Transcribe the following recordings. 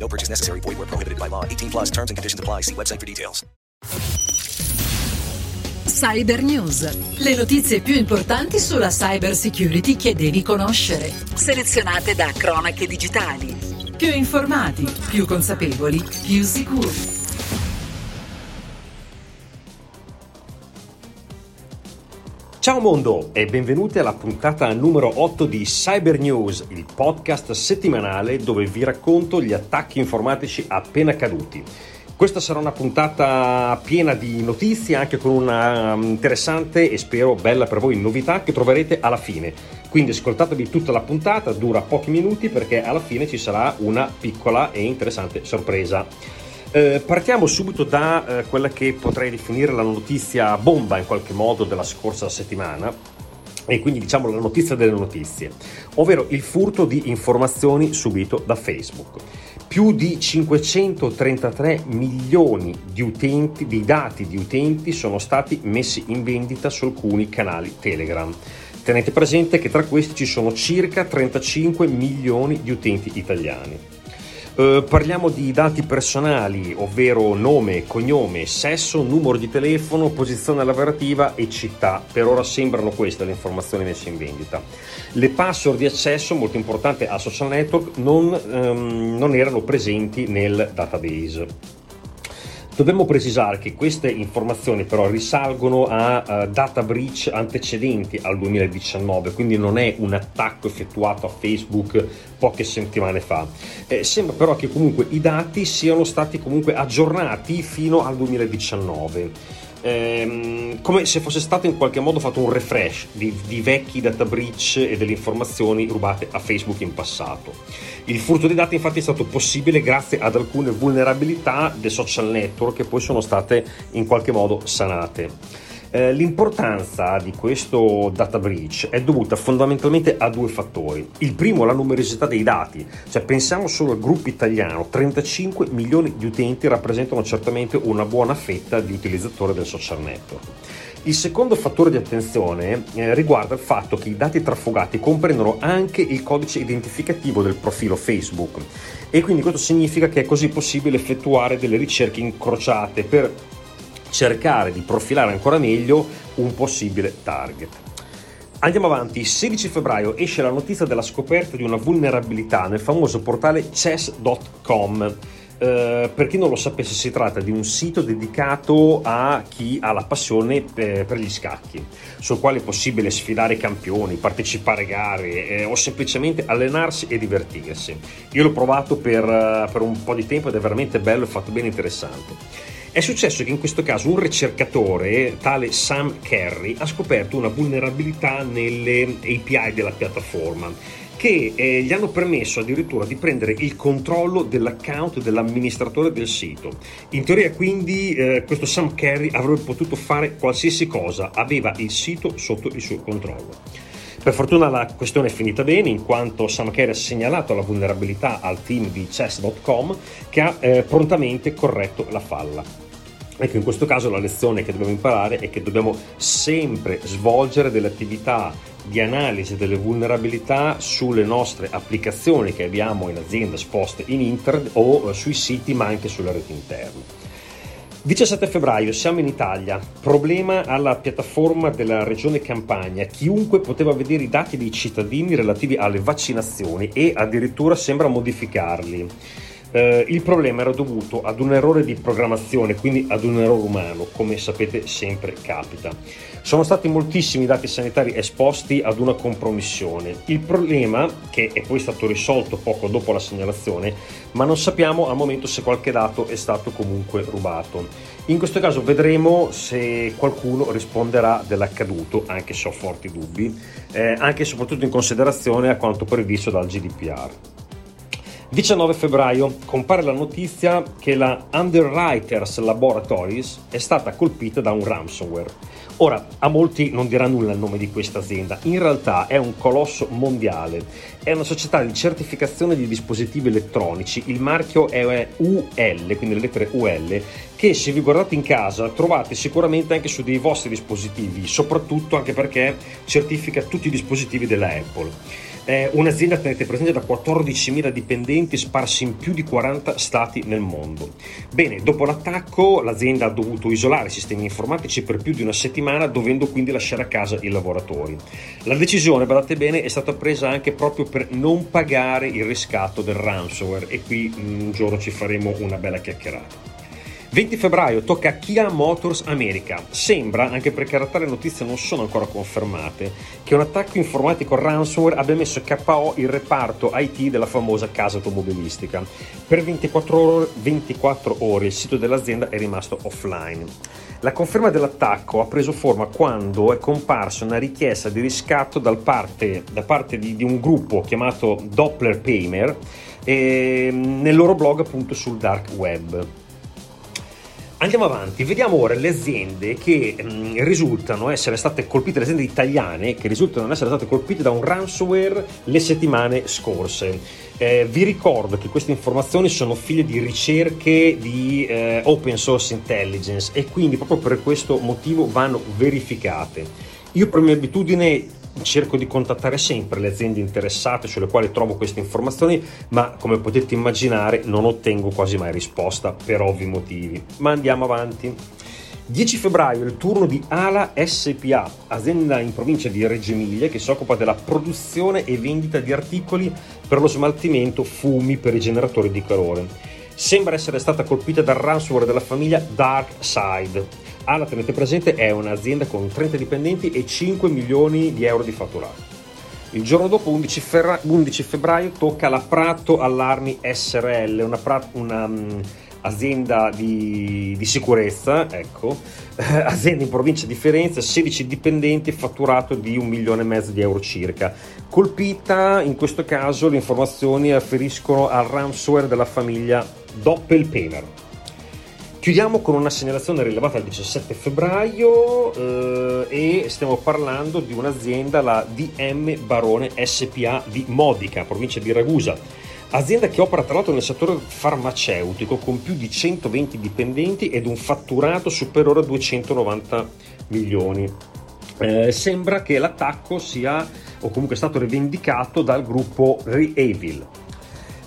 No purchase necessary. Void where prohibited by law. 18 plus terms and conditions apply. See website for details. Cyber News. Le notizie più importanti sulla cyber security che devi conoscere. Selezionate da cronache digitali. Più informati, più consapevoli, più sicuri. Ciao mondo e benvenuti alla puntata numero 8 di Cyber News, il podcast settimanale dove vi racconto gli attacchi informatici appena caduti. Questa sarà una puntata piena di notizie, anche con una um, interessante e spero bella per voi novità che troverete alla fine. Quindi ascoltatevi tutta la puntata, dura pochi minuti perché alla fine ci sarà una piccola e interessante sorpresa. Eh, partiamo subito da eh, quella che potrei definire la notizia bomba in qualche modo della scorsa settimana e quindi diciamo la notizia delle notizie, ovvero il furto di informazioni subito da Facebook. Più di 533 milioni di utenti, di dati di utenti sono stati messi in vendita su alcuni canali Telegram. Tenete presente che tra questi ci sono circa 35 milioni di utenti italiani. Uh, parliamo di dati personali, ovvero nome, cognome, sesso, numero di telefono, posizione lavorativa e città. Per ora sembrano queste le informazioni messe in vendita. Le password di accesso, molto importante, a social network non, um, non erano presenti nel database. Dobbiamo precisare che queste informazioni però risalgono a uh, data breach antecedenti al 2019, quindi non è un attacco effettuato a Facebook poche settimane fa. Eh, sembra però che comunque i dati siano stati comunque aggiornati fino al 2019 ehm, come se fosse stato in qualche modo fatto un refresh di, di, vecchi data breach e delle informazioni rubate a Facebook in passato. Il furto dei dati infatti è stato possibile grazie ad alcune vulnerabilità dei social network che poi sono state in qualche modo sanate. Eh, l'importanza di questo data breach è dovuta fondamentalmente a due fattori. Il primo la numerosità dei dati, cioè pensiamo solo al gruppo italiano, 35 milioni di utenti rappresentano certamente una buona fetta di utilizzatori del social network. Il secondo fattore di attenzione eh, riguarda il fatto che i dati trafugati comprendono anche il codice identificativo del profilo Facebook e quindi questo significa che è così possibile effettuare delle ricerche incrociate per cercare di profilare ancora meglio un possibile target. Andiamo avanti, il 16 febbraio esce la notizia della scoperta di una vulnerabilità nel famoso portale chess.com. Uh, per chi non lo sapesse, si tratta di un sito dedicato a chi ha la passione per, per gli scacchi, sul quale è possibile sfidare campioni, partecipare a gare eh, o semplicemente allenarsi e divertirsi. Io l'ho provato per, uh, per un po' di tempo ed è veramente bello e fatto bene interessante. È successo che in questo caso un ricercatore, tale Sam Kerry, ha scoperto una vulnerabilità nelle API della piattaforma che eh, gli hanno permesso addirittura di prendere il controllo dell'account dell'amministratore del sito. In teoria quindi eh, questo Sam Kerry avrebbe potuto fare qualsiasi cosa, aveva il sito sotto il suo controllo. Per fortuna la questione è finita bene in quanto Sam Kerry ha segnalato la vulnerabilità al team di chess.com che ha eh, prontamente corretto la falla. Ecco, in questo caso la lezione che dobbiamo imparare è che dobbiamo sempre svolgere delle attività di analisi delle vulnerabilità sulle nostre applicazioni che abbiamo in azienda esposte in internet o eh, sui siti ma anche sulle reti interne. 17 febbraio, siamo in Italia. Problema alla piattaforma della regione Campania. Chiunque poteva vedere i dati dei cittadini relativi alle vaccinazioni e addirittura sembra modificarli. Eh, il problema era dovuto ad un errore di programmazione, quindi ad un errore umano, come sapete sempre capita. Sono stati moltissimi dati sanitari esposti ad una compromissione. Il problema, che è poi stato risolto poco dopo la segnalazione, ma non sappiamo al momento se qualche dato è stato comunque rubato. In questo caso vedremo se qualcuno risponderà dell'accaduto, anche se ho forti dubbi, eh, anche e soprattutto in considerazione a quanto previsto dal GDPR. 19 febbraio compare la notizia che la Underwriters Laboratories è stata colpita da un ransomware. Ora, a molti non dirà nulla il nome di questa azienda, in realtà è un colosso mondiale, è una società di certificazione di dispositivi elettronici, il marchio è UL, quindi le lettere UL, che se vi guardate in casa trovate sicuramente anche su dei vostri dispositivi, soprattutto anche perché certifica tutti i dispositivi della Apple. È un'azienda, tenete presente, da 14.000 dipendenti sparsi in più di 40 stati nel mondo. Bene, dopo l'attacco l'azienda ha dovuto isolare i sistemi informatici per più di una settimana, dovendo quindi lasciare a casa i lavoratori. La decisione, badate bene, è stata presa anche proprio per non pagare il riscatto del ransomware e qui un giorno ci faremo una bella chiacchierata. 20 febbraio tocca a Kia Motors America. Sembra, anche perché in realtà le notizie non sono ancora confermate, che un attacco informatico ransomware abbia messo KO il reparto IT della famosa casa automobilistica. Per 24 ore, 24 ore il sito dell'azienda è rimasto offline. La conferma dell'attacco ha preso forma quando è comparsa una richiesta di riscatto parte, da parte di, di, un gruppo chiamato Doppler Paymer eh, nel loro blog appunto sul dark web. Andiamo avanti, vediamo ora le aziende che mh, mm, risultano essere state colpite, le aziende italiane che risultano essere state colpite da un ransomware le settimane scorse. Eh, vi ricordo che queste informazioni sono figlie di ricerche di eh, open source intelligence e quindi proprio per questo motivo vanno verificate. Io per mia abitudine cerco di contattare sempre le aziende interessate sulle quali trovo queste informazioni, ma come potete immaginare non ottengo quasi mai risposta per ovvi motivi. Ma andiamo avanti. 10 febbraio il turno di Ala SPA, azienda in provincia di Reggio Emilia che si occupa della produzione e vendita di articoli per lo smaltimento fumi per i generatori di calore. Sembra essere stata colpita dal ransomware della famiglia DarkSide ALA, tenete presente, è un'azienda con 30 dipendenti e 5 milioni di euro di fatturato. Il giorno dopo, 11, ferra- 11 febbraio, tocca la Prato Allarmi SRL, una, pra- una um, azienda di, di, sicurezza, ecco, azienda in provincia di Firenze, 16 dipendenti, fatturato di un milione e mezzo di euro circa. Colpita, in questo caso, le informazioni afferiscono al ransomware della famiglia Doppelpaymer. Chiudiamo con una segnalazione rilevata il 17 febbraio eh, e stiamo parlando di un'azienda, la DM Barone SPA di Modica, provincia di Ragusa. Azienda che opera tra l'altro nel settore farmaceutico con più di 120 dipendenti ed un fatturato superiore a 290 milioni. Eh, sembra che l'attacco sia o comunque è stato rivendicato dal gruppo Reavil.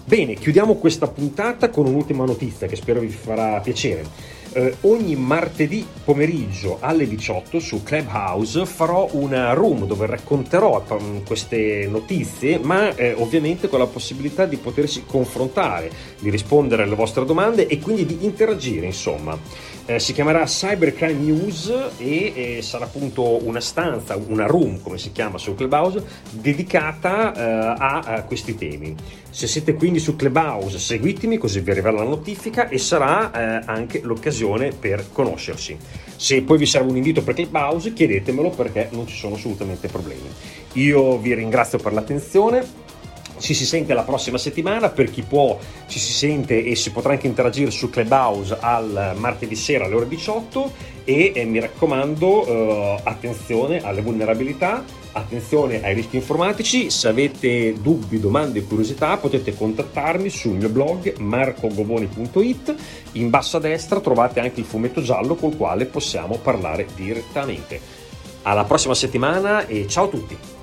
Bene, chiudiamo questa puntata con un'ultima notizia che spero vi farà piacere. Eh, ogni martedì pomeriggio alle 18 su Clubhouse farò una room dove racconterò mm, queste notizie, ma eh, ovviamente con la possibilità di potersi confrontare, di rispondere alle vostre domande e quindi di interagire, insomma. Eh, si chiamerà Cybercrime News e eh, sarà appunto una stanza, una room come si chiama su Clubhouse, dedicata eh, a, a, questi temi. Se siete quindi su Clubhouse seguitemi così vi arriverà la notifica e sarà eh, anche l'occasione per conoscersi. Se poi vi serve un invito per Clubhouse chiedetemelo perché non ci sono assolutamente problemi. Io vi ringrazio per l'attenzione ci si sente la prossima settimana, per chi può ci si sente e si potrà anche interagire su Clubhouse al martedì sera alle ore 18 e eh, mi raccomando eh, attenzione alle vulnerabilità, attenzione ai rischi informatici, se avete dubbi, domande curiosità potete contattarmi sul mio blog marcogoboni.it, in basso a destra trovate anche il fumetto giallo col quale possiamo parlare direttamente. Alla prossima settimana e ciao a tutti!